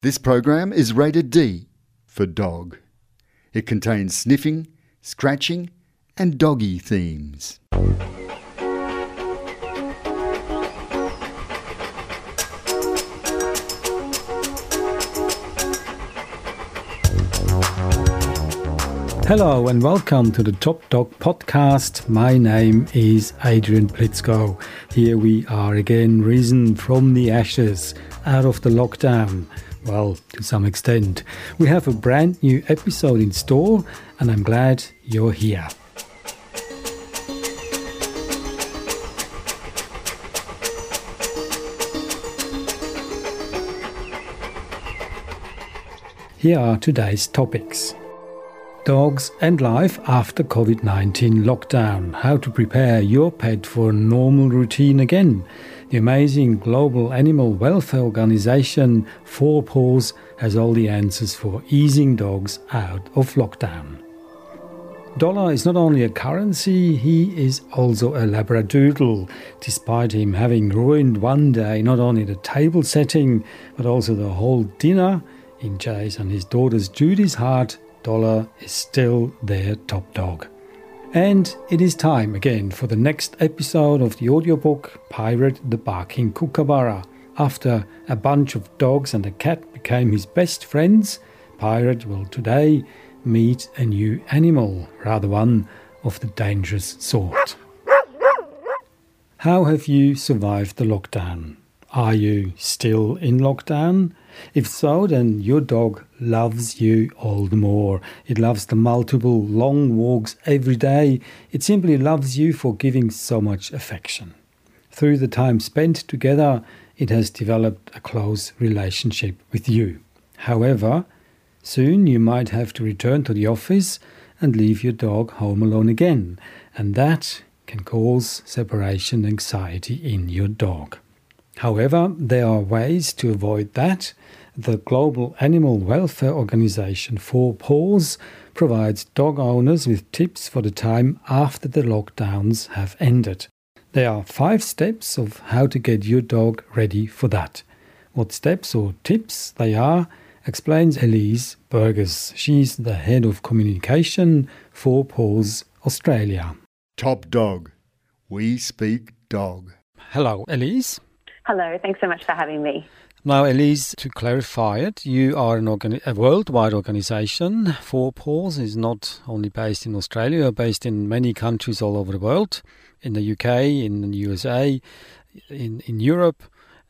This program is rated D for dog. It contains sniffing, scratching, and doggy themes. Hello and welcome to the Top Dog podcast. My name is Adrian Blitzko. Here we are again, risen from the ashes, out of the lockdown. Well, to some extent. We have a brand new episode in store, and I'm glad you're here. Here are today's topics dogs and life after COVID 19 lockdown, how to prepare your pet for a normal routine again. The amazing global animal welfare organization Four Paws has all the answers for easing dogs out of lockdown. Dollar is not only a currency, he is also a labradoodle, despite him having ruined one day not only the table setting, but also the whole dinner in Jay's and his daughter's Judy's heart Dollar is still their top dog. And it is time again for the next episode of the audiobook Pirate the Barking Kookaburra. After a bunch of dogs and a cat became his best friends, Pirate will today meet a new animal, rather one of the dangerous sort. How have you survived the lockdown? Are you still in lockdown? If so, then your dog loves you all the more. It loves the multiple long walks every day. It simply loves you for giving so much affection. Through the time spent together, it has developed a close relationship with you. However, soon you might have to return to the office and leave your dog home alone again, and that can cause separation anxiety in your dog. However, there are ways to avoid that. The Global Animal Welfare Organization Four Paws provides dog owners with tips for the time after the lockdowns have ended. There are five steps of how to get your dog ready for that. What steps or tips they are explains Elise Burgess. She's the head of communication for Paws Australia. Top dog. We speak dog. Hello, Elise. Hello, thanks so much for having me. Now, Elise, to clarify it, you are an organi- a worldwide organization. Four Paws is not only based in Australia, based in many countries all over the world, in the UK, in the USA, in, in Europe,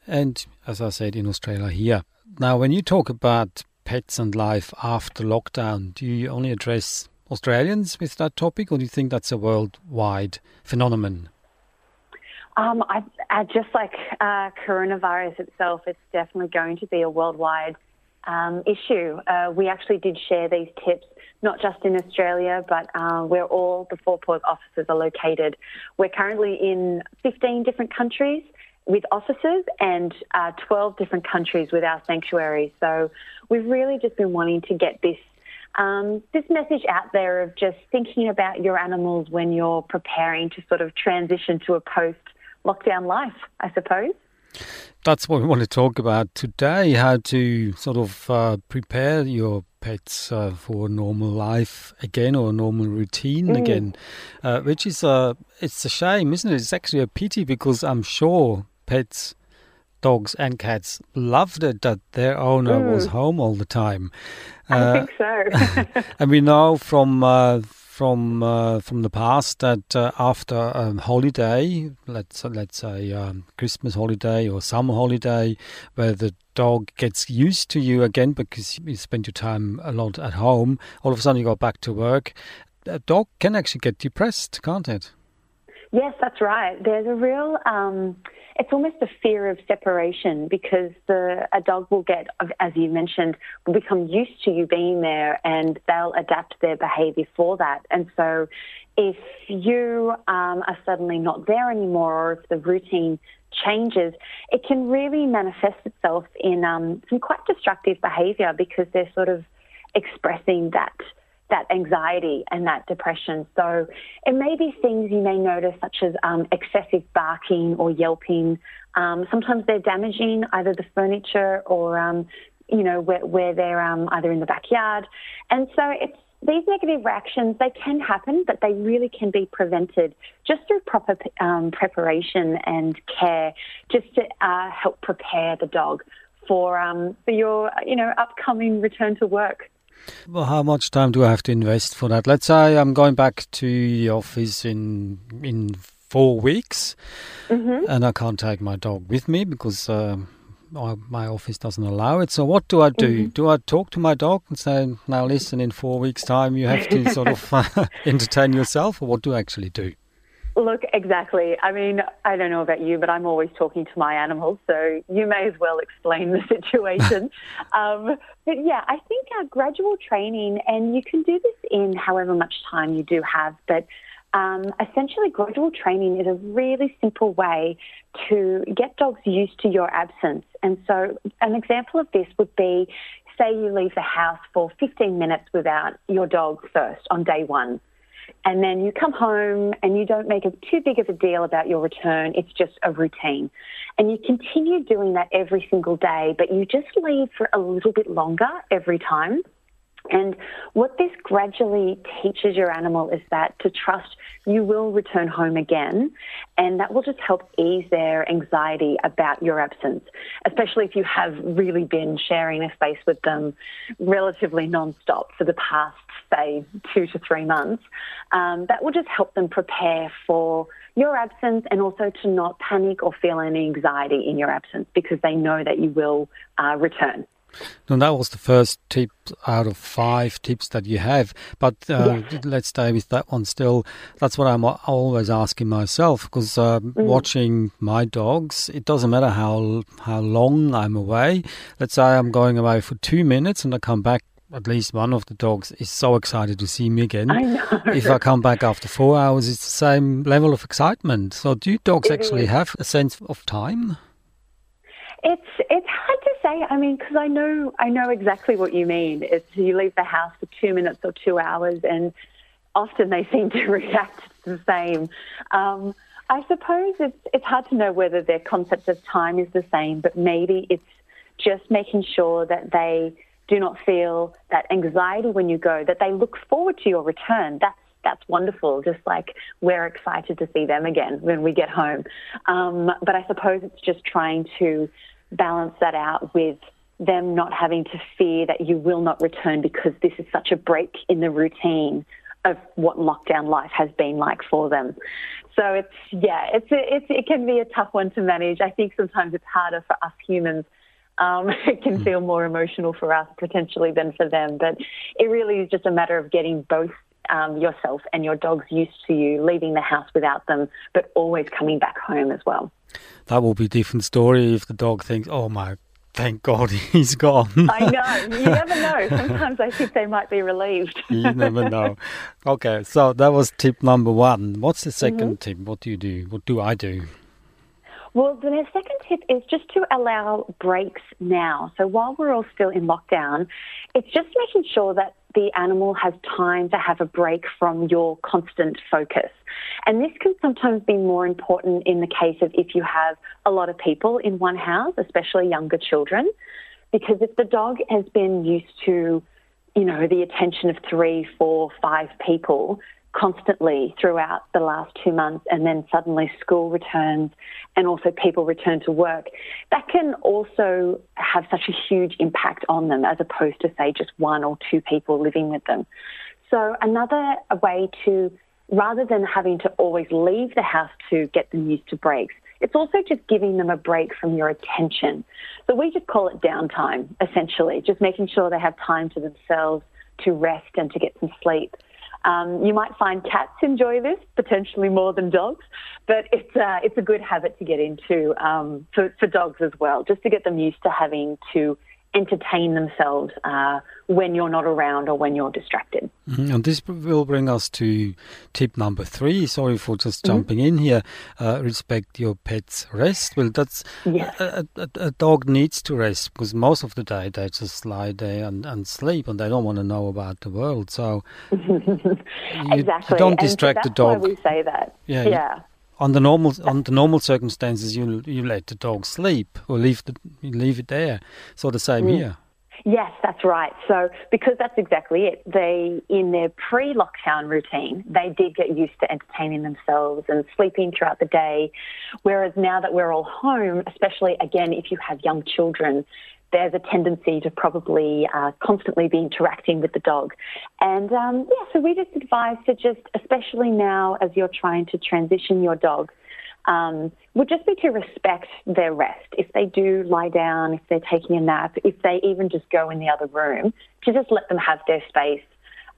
and as I said, in Australia here. Now, when you talk about pets and life after lockdown, do you only address Australians with that topic, or do you think that's a worldwide phenomenon? Um, I, I, just like uh, coronavirus itself, it's definitely going to be a worldwide um, issue. Uh, we actually did share these tips, not just in Australia, but uh, where all the Four Paws offices are located. We're currently in 15 different countries with offices and uh, 12 different countries with our sanctuary. So we've really just been wanting to get this um, this message out there of just thinking about your animals when you're preparing to sort of transition to a post lockdown life, I suppose. That's what we want to talk about today how to sort of uh, prepare your pets uh, for normal life again or normal routine mm. again, uh, which is a, it's a shame, isn't it? It's actually a pity because I'm sure pets dogs and cats loved it that their owner mm. was home all the time. I uh, think so. and we know from uh, from uh, from the past that uh, after a holiday, let's let's say um, Christmas holiday or summer holiday, where the dog gets used to you again because you spend your time a lot at home, all of a sudden you go back to work. A dog can actually get depressed, can't it? Yes, that's right. There's a real, um, it's almost a fear of separation because the a dog will get, as you mentioned, will become used to you being there and they'll adapt their behaviour for that. And so, if you um, are suddenly not there anymore, or if the routine changes, it can really manifest itself in um, some quite destructive behaviour because they're sort of expressing that that anxiety and that depression. So it may be things you may notice, such as um, excessive barking or yelping. Um, sometimes they're damaging either the furniture or um, you know, where, where they're um, either in the backyard. And so it's these negative reactions, they can happen, but they really can be prevented just through proper um, preparation and care, just to uh, help prepare the dog for um, for your you know upcoming return to work. Well, how much time do I have to invest for that? Let's say I'm going back to the office in in four weeks, mm-hmm. and I can't take my dog with me because. Um, my office doesn't allow it. So what do I do? Mm-hmm. Do I talk to my dog and say, "Now listen, in four weeks' time, you have to sort of entertain yourself," or what do I actually do? Look, exactly. I mean, I don't know about you, but I'm always talking to my animals, so you may as well explain the situation. um, but yeah, I think our gradual training, and you can do this in however much time you do have, but um, essentially, gradual training is a really simple way to get dogs used to your absence. And so, an example of this would be say you leave the house for 15 minutes without your dog first on day one and then you come home and you don't make a, too big of a deal about your return. It's just a routine. And you continue doing that every single day, but you just leave for a little bit longer every time. And what this gradually teaches your animal is that to trust you will return home again, and that will just help ease their anxiety about your absence, especially if you have really been sharing a space with them relatively non-stop for the past, say, two to three months. Um, that will just help them prepare for your absence and also to not panic or feel any anxiety in your absence because they know that you will uh, return. No, that was the first tip out of five tips that you have. But uh, yes. let's stay with that one still. That's what I'm always asking myself because uh, mm. watching my dogs, it doesn't matter how how long I'm away. Let's say I'm going away for two minutes and I come back. At least one of the dogs is so excited to see me again. I know. If I come back after four hours, it's the same level of excitement. So, do dogs it actually is. have a sense of time? It's it's hard to say. I mean, because I know I know exactly what you mean. It's you leave the house for two minutes or two hours, and often they seem to react the same. Um, I suppose it's it's hard to know whether their concept of time is the same, but maybe it's just making sure that they do not feel that anxiety when you go, that they look forward to your return. That's that's wonderful. Just like we're excited to see them again when we get home. Um, but I suppose it's just trying to balance that out with them not having to fear that you will not return because this is such a break in the routine of what lockdown life has been like for them. So it's yeah, it's it's it can be a tough one to manage. I think sometimes it's harder for us humans. Um, it can hmm. feel more emotional for us potentially than for them, but it really is just a matter of getting both um, yourself and your dogs used to you leaving the house without them, but always coming back home as well. That will be a different story if the dog thinks, "Oh my thank God he's gone. I know. You never know. Sometimes I think they might be relieved. you never know. Okay, so that was tip number one. What's the 2nd mm-hmm. tip? What do you do? What do I do? Well, the second tip is just to allow breaks now. So while we're all still in lockdown, it's just making sure that the animal has time to have a break from your constant focus. And this can sometimes be more important in the case of if you have a lot of people in one house, especially younger children, because if the dog has been used to, you know, the attention of three, four, five people, constantly throughout the last two months, and then suddenly school returns and also people return to work, that can also have such a huge impact on them as opposed to, say, just one or two people living with them. So, another way to, rather than having to always leave the house to get them used to breaks, it's also just giving them a break from your attention. So, we just call it downtime, essentially, just making sure they have time to themselves to rest and to get some sleep. Um, you might find cats enjoy this potentially more than dogs, but it's uh, it's a good habit to get into um, for, for dogs as well, just to get them used to having to entertain themselves uh, when you're not around or when you're distracted. Mm-hmm. And this will bring us to tip number three. Sorry for just mm-hmm. jumping mm-hmm. in here. Uh, respect your pet's rest. Well, that's yes. a, a, a, dog needs to rest because most of the day they just lie there and, and sleep and they don't want to know about the world. So you, exactly. You don't distract so the dog. That's why we say that. Yeah. Yeah. You, on the normal on the normal circumstances, you you let the dog sleep or leave the leave it there. So the same mm. here. Yes, that's right. So, because that's exactly it, they, in their pre lockdown routine, they did get used to entertaining themselves and sleeping throughout the day. Whereas now that we're all home, especially again, if you have young children, there's a tendency to probably uh, constantly be interacting with the dog. And um, yeah, so we just advise to just, especially now as you're trying to transition your dog, um, would just be to respect their rest. If they do lie down, if they're taking a nap, if they even just go in the other room, to just let them have their space.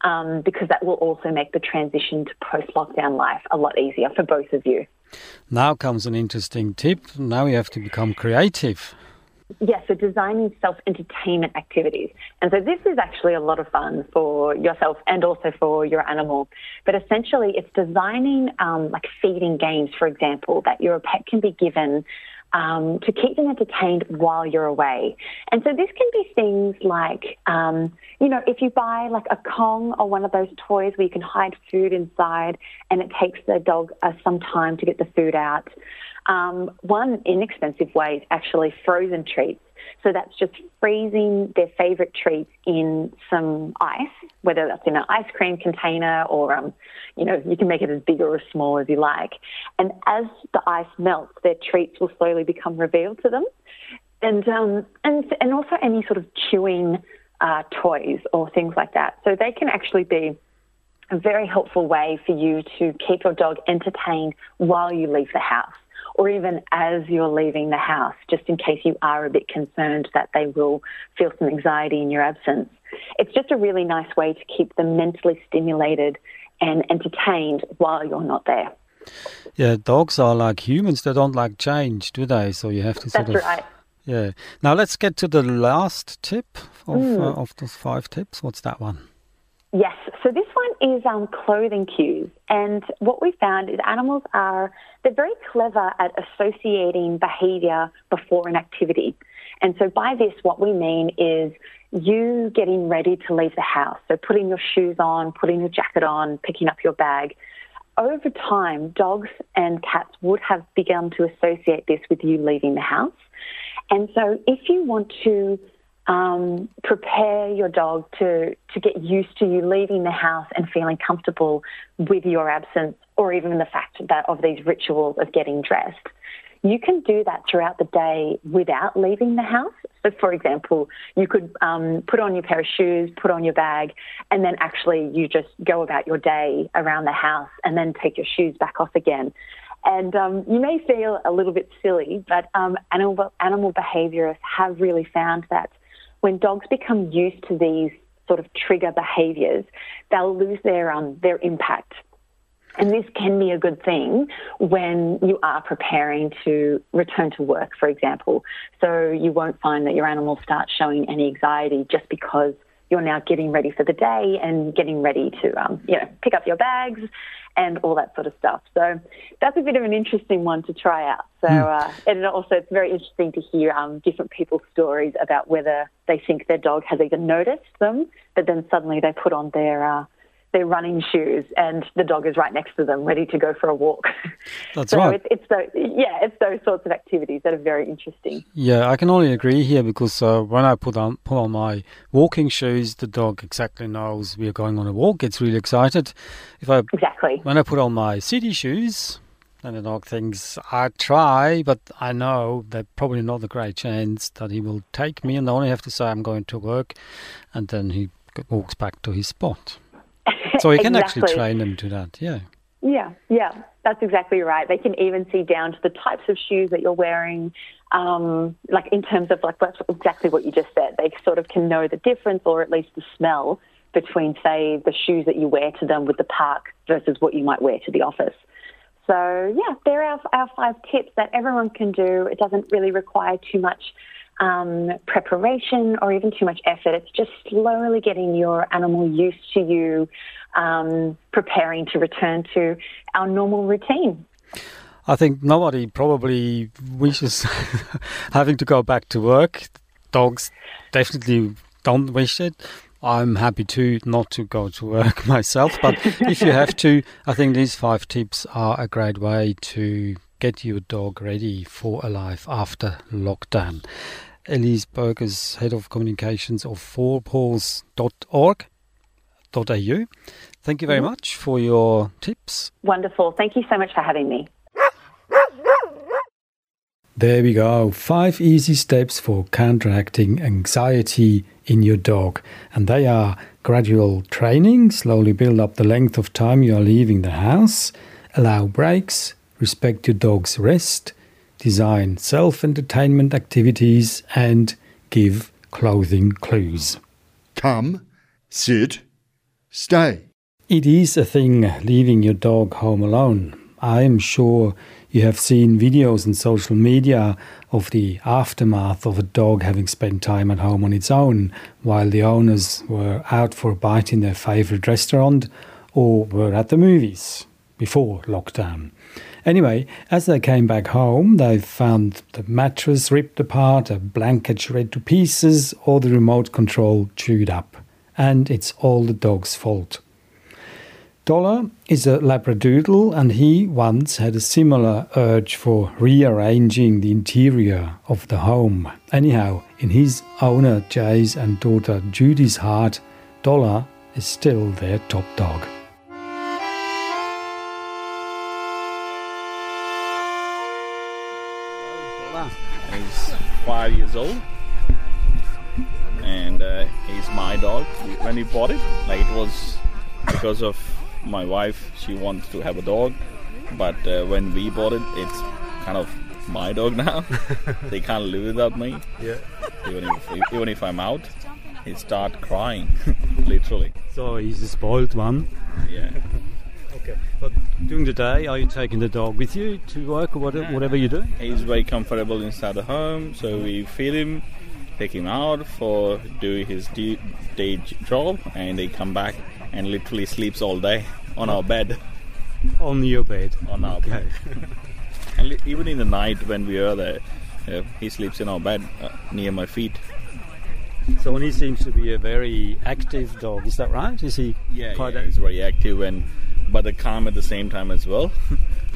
Um, because that will also make the transition to post lockdown life a lot easier for both of you. Now comes an interesting tip. Now you have to become creative. Yes, so designing self entertainment activities. And so this is actually a lot of fun for yourself and also for your animal. But essentially, it's designing um, like feeding games, for example, that your pet can be given um, to keep them entertained while you're away. And so this can be things like, um, you know, if you buy like a Kong or one of those toys where you can hide food inside and it takes the dog uh, some time to get the food out. Um, one inexpensive way is actually frozen treats. So that's just freezing their favourite treats in some ice, whether that's in an ice cream container or, um, you know, you can make it as big or as small as you like. And as the ice melts, their treats will slowly become revealed to them. And, um, and, and also any sort of chewing uh, toys or things like that. So they can actually be a very helpful way for you to keep your dog entertained while you leave the house or even as you're leaving the house, just in case you are a bit concerned that they will feel some anxiety in your absence. It's just a really nice way to keep them mentally stimulated and entertained while you're not there. Yeah, dogs are like humans. They don't like change, do they? So you have to sort That's of. right. Yeah. Now let's get to the last tip of, Mm. uh, of those five tips. What's that one? Yes. So this one is um, clothing cues. And what we found is animals are, they're very clever at associating behavior before an activity. And so by this, what we mean is you getting ready to leave the house. So putting your shoes on, putting your jacket on, picking up your bag. Over time, dogs and cats would have begun to associate this with you leaving the house. And so if you want to um, prepare your dog to, to get used to you leaving the house and feeling comfortable with your absence, or even the fact that of these rituals of getting dressed. You can do that throughout the day without leaving the house. So, for example, you could um, put on your pair of shoes, put on your bag, and then actually you just go about your day around the house and then take your shoes back off again. And um, you may feel a little bit silly, but um, animal, animal behaviorists have really found that when dogs become used to these sort of trigger behaviors, they'll lose their um, their impact. And this can be a good thing when you are preparing to return to work, for example. So you won't find that your animal starts showing any anxiety just because you're now getting ready for the day and getting ready to, um, you know, pick up your bags and all that sort of stuff. So that's a bit of an interesting one to try out. So uh, and also it's very interesting to hear um, different people's stories about whether they think their dog has even noticed them, but then suddenly they put on their uh, their running shoes and the dog is right next to them, ready to go for a walk. That's so right. it's, it's those, yeah, it's those sorts of activities that are very interesting. Yeah, I can only agree here because uh, when I put on put on my walking shoes, the dog exactly knows we are going on a walk. Gets really excited. If I Exactly. when I put on my city shoes, then the dog thinks I try, but I know that probably not a great chance that he will take me, and I only have to say I'm going to work, and then he walks back to his spot. So you can actually train them to that. Yeah. Yeah, yeah, that's exactly right. They can even see down to the types of shoes that you're wearing, um, like in terms of like that's exactly what you just said. They sort of can know the difference, or at least the smell between, say, the shoes that you wear to them with the park versus what you might wear to the office. So yeah, there are our five tips that everyone can do. It doesn't really require too much um, preparation or even too much effort. It's just slowly getting your animal used to you, um, preparing to return to our normal routine. I think nobody probably wishes having to go back to work. Dogs definitely don't wish it. I'm happy to not to go to work myself, but if you have to, I think these five tips are a great way to get your dog ready for a life after lockdown. Elise Burgess, Head of Communications of fourpaws.org.au. Thank you very mm-hmm. much for your tips. Wonderful. Thank you so much for having me. There we go. Five easy steps for counteracting anxiety in your dog. And they are gradual training, slowly build up the length of time you are leaving the house, allow breaks, respect your dog's rest, design self entertainment activities, and give clothing clues. Come, sit, stay. It is a thing leaving your dog home alone. I am sure you have seen videos on social media of the aftermath of a dog having spent time at home on its own while the owners were out for a bite in their favourite restaurant or were at the movies before lockdown. Anyway, as they came back home, they found the mattress ripped apart, a blanket shredded to pieces, or the remote control chewed up. And it's all the dog's fault. Dollar is a Labradoodle, and he once had a similar urge for rearranging the interior of the home. Anyhow, in his owner Jay's and daughter Judy's heart, Dollar is still their top dog. Five years old, and uh, he's my dog. When we bought it, like it was because of my wife. She wants to have a dog, but uh, when we bought it, it's kind of my dog now. they can't live without me. Yeah. Even if even if I'm out, he start crying, literally. So he's a spoiled one. Yeah. Okay. But during the day, are you taking the dog with you to work or whatever, whatever you do? He's very comfortable inside the home, so we feed him, take him out for doing his day job, and they come back and literally sleeps all day on our bed. On your bed. On our Okay. bed. and even in the night when we are there, uh, he sleeps in our bed uh, near my feet. So he seems to be a very active dog. Is that right? Is he Yeah, quite yeah, he's very active and but the calm at the same time as well.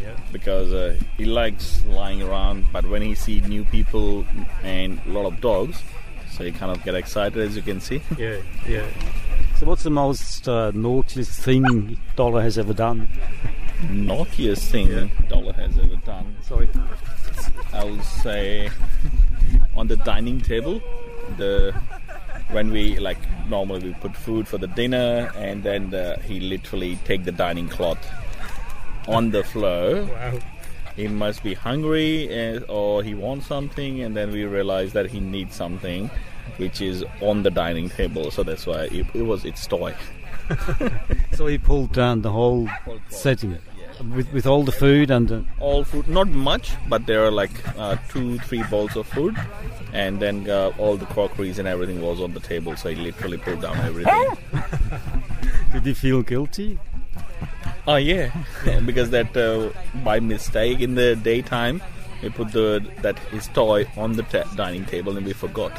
Yeah. because uh, he likes lying around, but when he sees new people and a lot of dogs, so he kind of get excited as you can see. Yeah, yeah. So what's the most uh, naughtiest thing Dollar has ever done? Naughtiest thing Dollar has ever done. Sorry. I would say on the dining table, the when we like normally we put food for the dinner, and then the, he literally take the dining cloth on the floor. Wow. He must be hungry, eh, or he wants something, and then we realize that he needs something, which is on the dining table. So that's why it, it was its toy. So he pulled down the whole setting with, with all the food and uh, all food not much but there are like uh, two three bowls of food and then uh, all the crockeries and everything was on the table so he literally pulled down everything did he feel guilty? oh yeah, Yeah, because that uh, by mistake in the daytime we put the that his toy on the ta- dining table and we forgot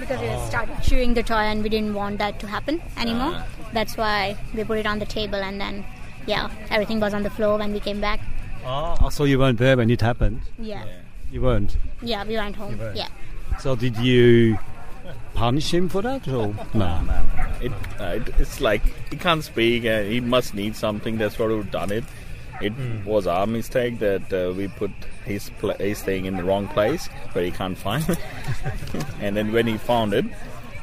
because we started chewing the toy and we didn't want that to happen anymore. Ah. That's why we put it on the table and then, yeah, everything was on the floor when we came back. Oh, so you weren't there when it happened? Yeah, You weren't. yeah, we went home. Yeah. So did you punish him for that or no? it, uh, it it's like he can't speak and he must need something that's what we've done it it was our mistake that uh, we put his pla his thing in the wrong place where he can't find it and then when he found it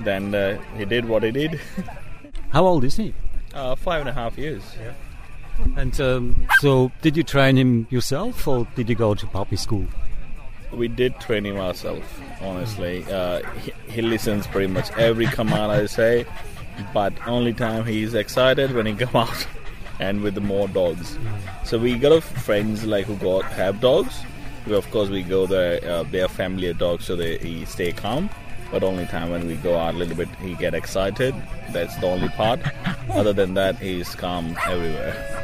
then uh, he did what he did How old is he? uh, five and a half years And um, so did you train him yourself or did you go to puppy school? we did train him ourselves honestly. Uh, he, he listens pretty much every command i say but only time he's excited when he come out and with the more dogs. So we got friends like who got have dogs. We, of course we go there uh, they're family of dogs so they he stay calm. But only time when we go out a little bit he get excited. That's the only part. Other than that he's calm everywhere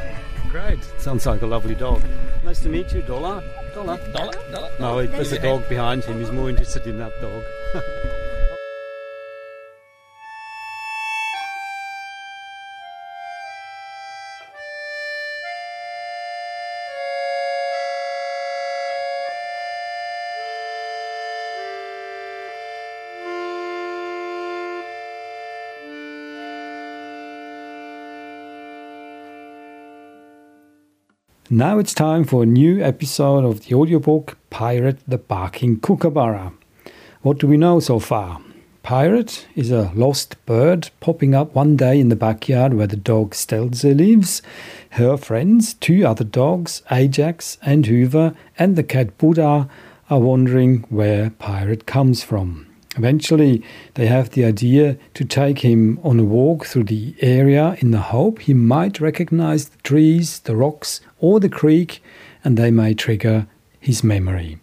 Great. Sounds like a lovely dog. Nice to meet you, Dollar. Dollar. dollar, dollar. No, there's a dog behind him. He's more interested in that dog. Now it's time for a new episode of the audiobook Pirate the Barking Kookaburra. What do we know so far? Pirate is a lost bird popping up one day in the backyard where the dog Stelzy lives. Her friends, two other dogs, Ajax and Hoover, and the cat Buddha, are wondering where Pirate comes from. Eventually, they have the idea to take him on a walk through the area in the hope he might recognize the trees, the rocks, or the creek, and they may trigger his memory.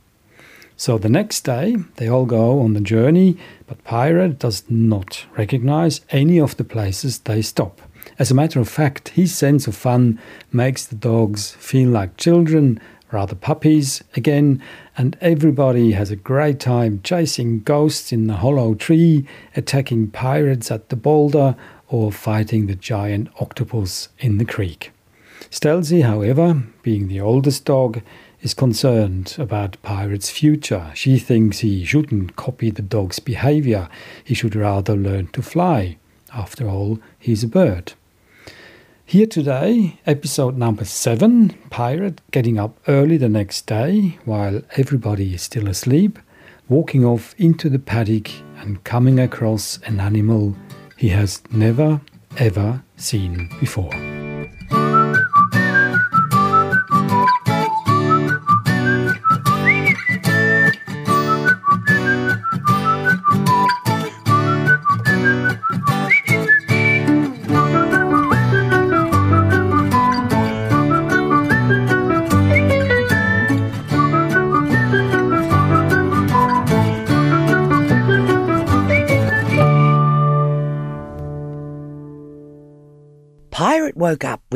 So the next day, they all go on the journey, but Pirate does not recognize any of the places they stop. As a matter of fact, his sense of fun makes the dogs feel like children, rather puppies again, and everybody has a great time chasing ghosts in the hollow tree, attacking pirates at the boulder, or fighting the giant octopus in the creek. Stelzy, however, being the oldest dog, is concerned about Pirate's future. She thinks he shouldn't copy the dog's behavior, he should rather learn to fly. After all, he's a bird. Here today, episode number seven Pirate getting up early the next day while everybody is still asleep, walking off into the paddock and coming across an animal he has never ever seen before.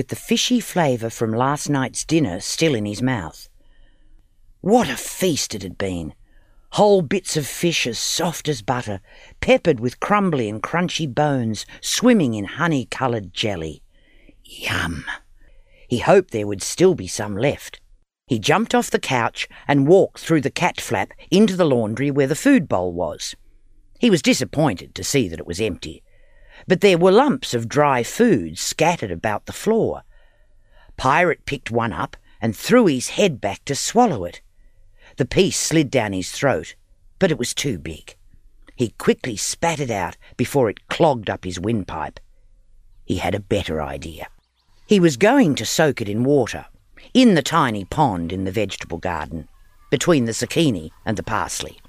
With the fishy flavour from last night's dinner still in his mouth. What a feast it had been! Whole bits of fish as soft as butter, peppered with crumbly and crunchy bones, swimming in honey coloured jelly. Yum! He hoped there would still be some left. He jumped off the couch and walked through the cat flap into the laundry where the food bowl was. He was disappointed to see that it was empty but there were lumps of dry food scattered about the floor. Pirate picked one up and threw his head back to swallow it. The piece slid down his throat, but it was too big. He quickly spat it out before it clogged up his windpipe. He had a better idea. He was going to soak it in water, in the tiny pond in the vegetable garden, between the zucchini and the parsley.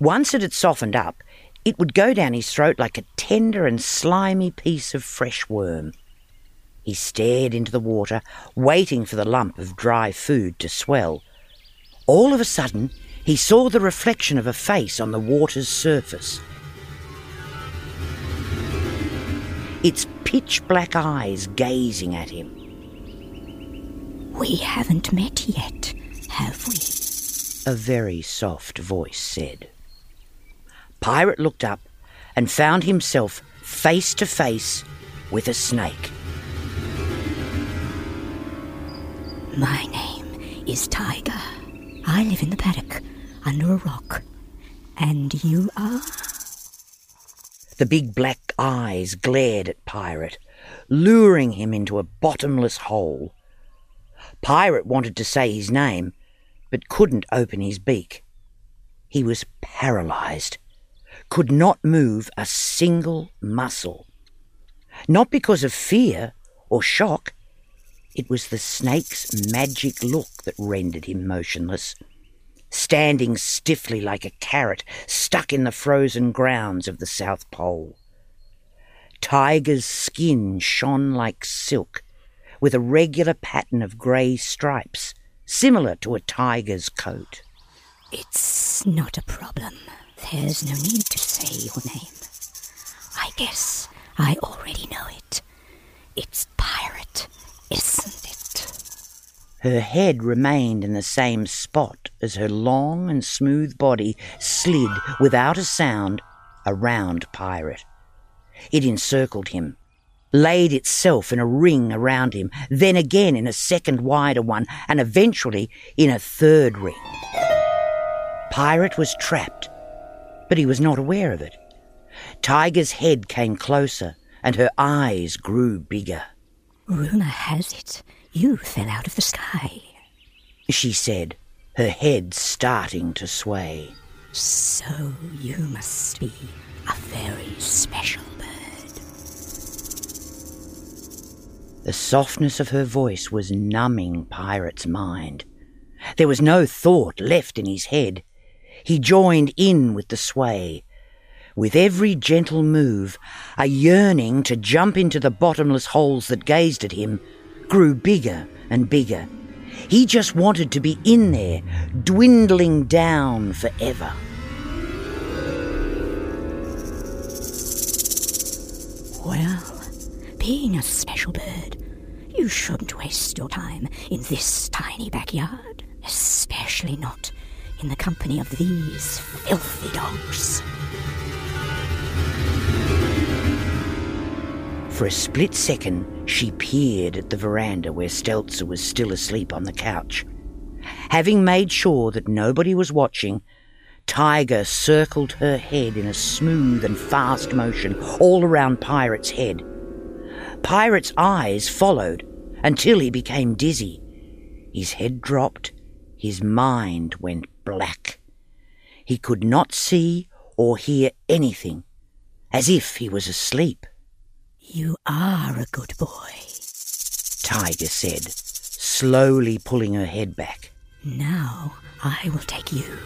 Once it had softened up, it would go down his throat like a tender and slimy piece of fresh worm. He stared into the water, waiting for the lump of dry food to swell. All of a sudden, he saw the reflection of a face on the water's surface. Its pitch black eyes gazing at him. We haven't met yet, have we? A very soft voice said. Pirate looked up and found himself face to face with a snake. My name is Tiger. I live in the paddock under a rock. And you are? The big black eyes glared at Pirate, luring him into a bottomless hole. Pirate wanted to say his name, but couldn't open his beak. He was paralyzed could not move a single muscle. Not because of fear or shock, it was the snake's magic look that rendered him motionless, standing stiffly like a carrot stuck in the frozen grounds of the South Pole. Tiger's skin shone like silk, with a regular pattern of grey stripes, similar to a tiger's coat. It's not a problem. There's no need to say your name. I guess I already know it. It's Pirate, isn't it? Her head remained in the same spot as her long and smooth body slid without a sound around Pirate. It encircled him, laid itself in a ring around him, then again in a second wider one, and eventually in a third ring. Pirate was trapped but he was not aware of it. Tiger's head came closer, and her eyes grew bigger. Rumour has it You fell out of the sky. She said, her head starting to sway. So you must be a very special bird. The softness of her voice was numbing Pirate's mind. There was no thought left in his head. He joined in with the sway. With every gentle move, a yearning to jump into the bottomless holes that gazed at him grew bigger and bigger. He just wanted to be in there, dwindling down forever. Well, being a special bird, you shouldn't waste your time in this tiny backyard, especially not in the company of these filthy dogs. For a split second, she peered at the veranda where Stelzy was still asleep on the couch. Having made sure that nobody was watching, Tiger circled her head in a smooth and fast motion all around Pirate's head. Pirate's eyes followed until he became dizzy. His head dropped, his mind went black. He could not see or hear anything, as if he was asleep. You are a good boy. Tiger said, slowly pulling her head back. Now I will take you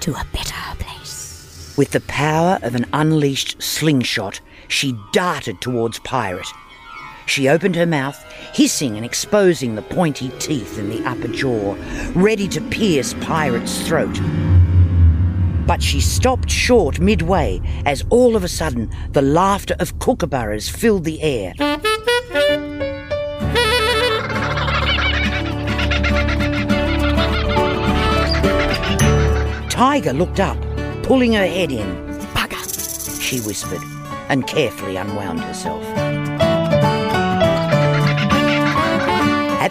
to a better place. With the power of an unleashed slingshot, she darted towards Pirate. She opened her mouth, hissing and exposing the pointy teeth in the upper jaw, ready to pierce Pirate's throat. But she stopped short midway as all of a sudden the laughter of kookaburras filled the air. Tiger looked up, pulling her head in. Bugger! She whispered, and carefully unwound herself.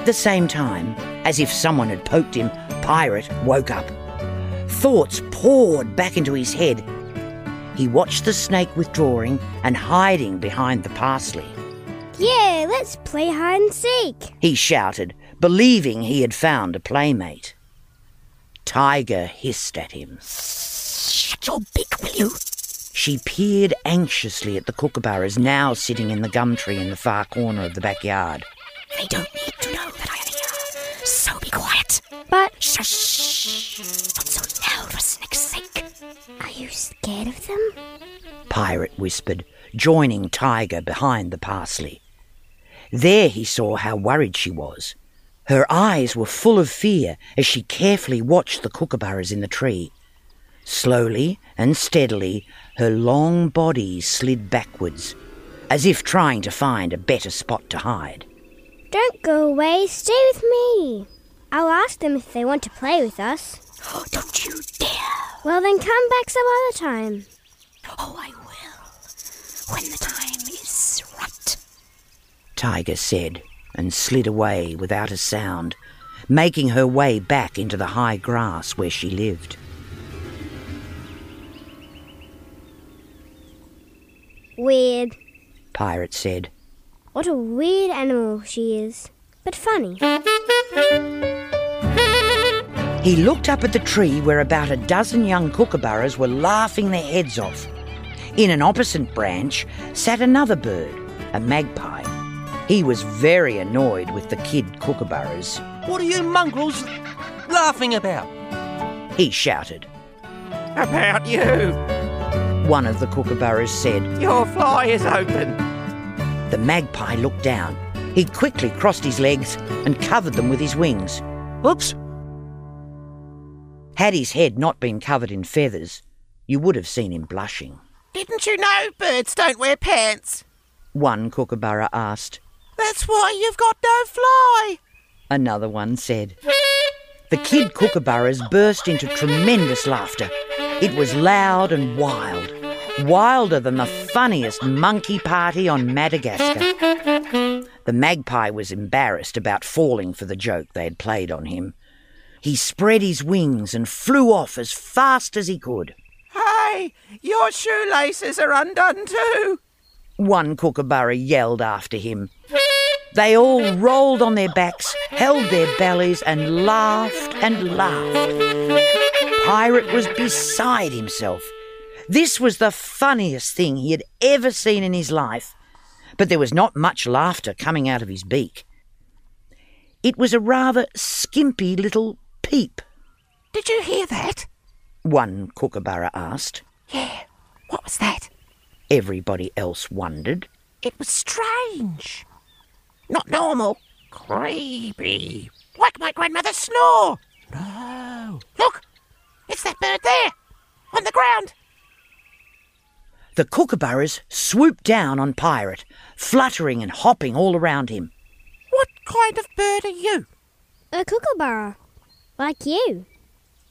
At the same time, as if someone had poked him, Pirate woke up. Thoughts poured back into his head. He watched the snake withdrawing and hiding behind the parsley. Yeah, let's play hide and seek. He shouted, believing he had found a playmate. Tiger hissed at him. Shut your beak, will you? She peered anxiously at the kookaburras now sitting in the gum tree in the far corner of the backyard. They don't need to know that I am here, so be quiet. But Shush! Not so loud for snake's sake. are you scared of them? Pirate whispered, joining Tiger behind the parsley. There he saw how worried she was. Her eyes were full of fear as she carefully watched the kookaburras in the tree. Slowly and steadily, her long body slid backwards, as if trying to find a better spot to hide. Don't go away. Stay with me. I'll ask them if they want to play with us. Oh, don't you dare! Well, then come back some other time. Oh, I will. When the time is right. Tiger said, and slid away without a sound, making her way back into the high grass where she lived. Weird. Pirate said, What a weird animal she is. But funny. He looked up at the tree where about a dozen young kookaburras were laughing their heads off. In an opposite branch sat another bird, a magpie. He was very annoyed with the kid kookaburras. What are you mongrels laughing about? He shouted. About you. One of the kookaburras said. Your fly is open. The magpie looked down. He quickly crossed his legs and covered them with his wings. Oops. Had his head not been covered in feathers, you would have seen him blushing. Didn't you know birds don't wear pants? One kookaburra asked. That's why you've got no fly. Another one said. The kid kookaburras burst into tremendous laughter. It was loud and wild, wilder than the funniest monkey party on Madagascar. The magpie was embarrassed about falling for the joke they had played on him. He spread his wings and flew off as fast as he could. Hey, your shoelaces are undone too. One kookaburra yelled after him. They all rolled on their backs, held their bellies, and laughed and laughed. Pirate was beside himself. This was the funniest thing he had ever seen in his life, but there was not much laughter coming out of his beak. It was a rather skimpy little peep, Did you hear that? one kookaburra asked. Yeah. What was that? Everybody else wondered. It was strange. Not normal. Creepy. Like my grandmother's snore. No. Look! It's that bird there! On the ground! The kookaburras swooped down on Pirate, fluttering and hopping all around him. What kind of bird are you? A kookaburra. Like you.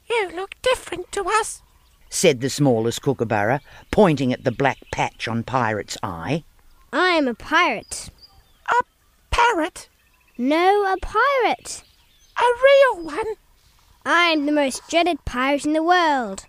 You look different to us. said the smallest kookaburra, pointing at the black patch on Pirate's eye. I am a pirate. A parrot? No, a pirate. A real one? I am the most dreaded pirate in the world.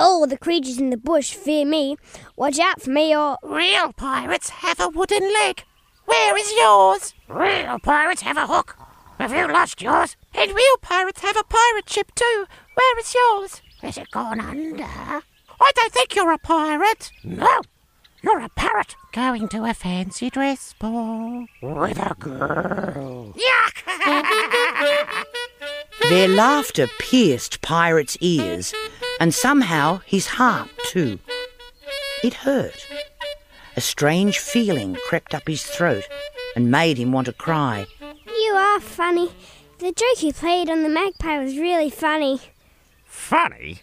All the creatures in the bush fear me. Watch out for me or. Real pirates have a wooden leg. Where is yours? Real pirates have a hook. Have you lost yours? And real pirates have a pirate ship too. Where is yours? Has it gone under? I don't think you're a pirate. No. You're a parrot going to a fancy dress ball with a girl. Yuck! Their laughter pierced Pirate's ears, and somehow his heart too. It hurt. A strange feeling crept up his throat and made him want to cry. You are funny. The joke you played on the magpie was really funny. Funny?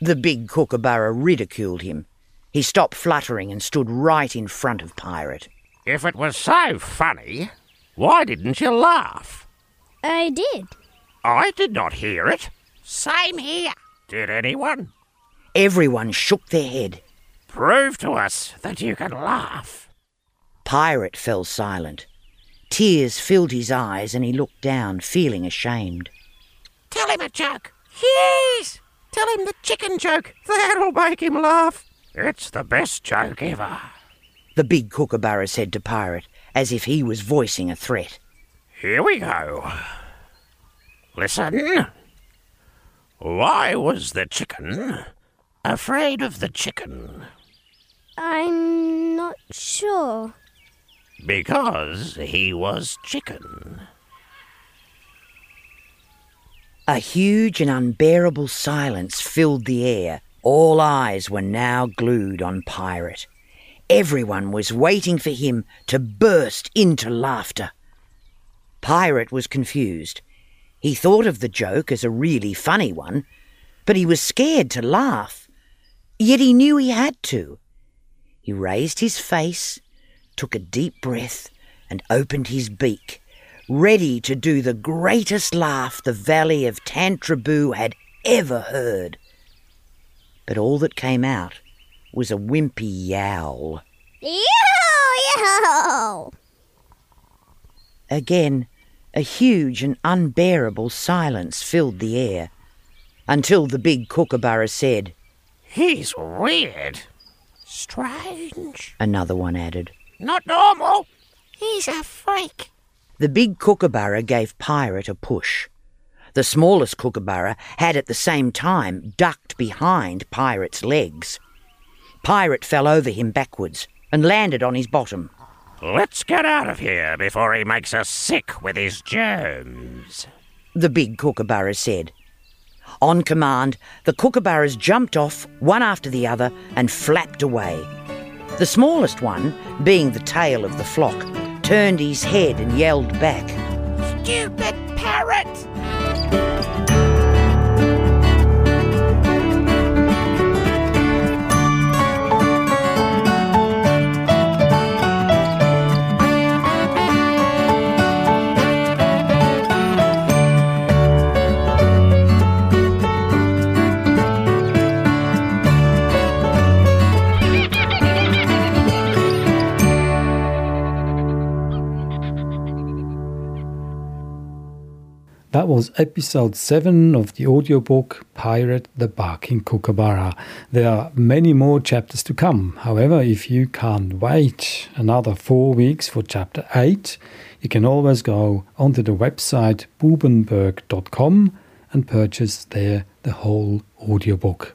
The big kookaburra ridiculed him. He stopped fluttering and stood right in front of Pirate. If it was so funny, why didn't you laugh? I did. I did not hear it. Same here. Did anyone? Everyone shook their head. Prove to us that you can laugh. Pirate fell silent. Tears filled his eyes and he looked down, feeling ashamed. Tell him a joke. Yes! Tell him the chicken joke. That'll make him laugh. It's the best joke ever. The big kookaburra said to Pirate, as if he was voicing a threat. Here we go. Listen. Why was the chicken afraid of the chicken? I'm not sure. Because he was chicken. A huge and unbearable silence filled the air. All eyes were now glued on Pirate. Everyone was waiting for him to burst into laughter. Pirate was confused. He thought of the joke as a really funny one, but he was scared to laugh. Yet he knew he had to. He raised his face, took a deep breath, and opened his beak, ready to do the greatest laugh the valley of Tantraboo had ever heard. But all that came out was a wimpy yowl. Yoo-hoo! Again, a huge and unbearable silence filled the air, until the big kookaburra said, He's weird. Strange. another one added. Not normal. He's a freak. The big kookaburra gave Pirate a push. The smallest kookaburra had at the same time ducked behind Pirate's legs. Pirate fell over him backwards and landed on his bottom. Let's get out of here before he makes us sick with his germs. the big kookaburra said. On command, the kookaburras jumped off, one after the other, and flapped away. The smallest one, being the tail of the flock, turned his head and yelled back. Stupid parrot! That was episode 7 of the audiobook Pirate the Barking Kookaburra. There are many more chapters to come. However, if you can't wait another four weeks for chapter 8, you can always go onto the website bubenberg.com and purchase there the whole audiobook.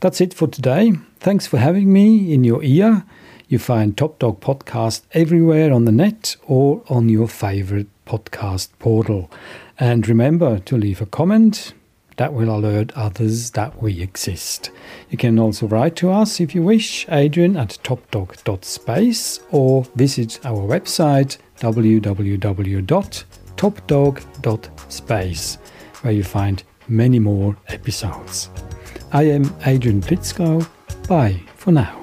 That's it for today. Thanks for having me in your ear. You find Top Dog Podcast everywhere on the net or on your favorite podcast portal. And remember to leave a comment. That will alert others that we exist. You can also write to us if you wish, adrian at topdog.space, or visit our website www.topdog.space, where you find many more episodes. I am Adrian Blitzko. Bye for now.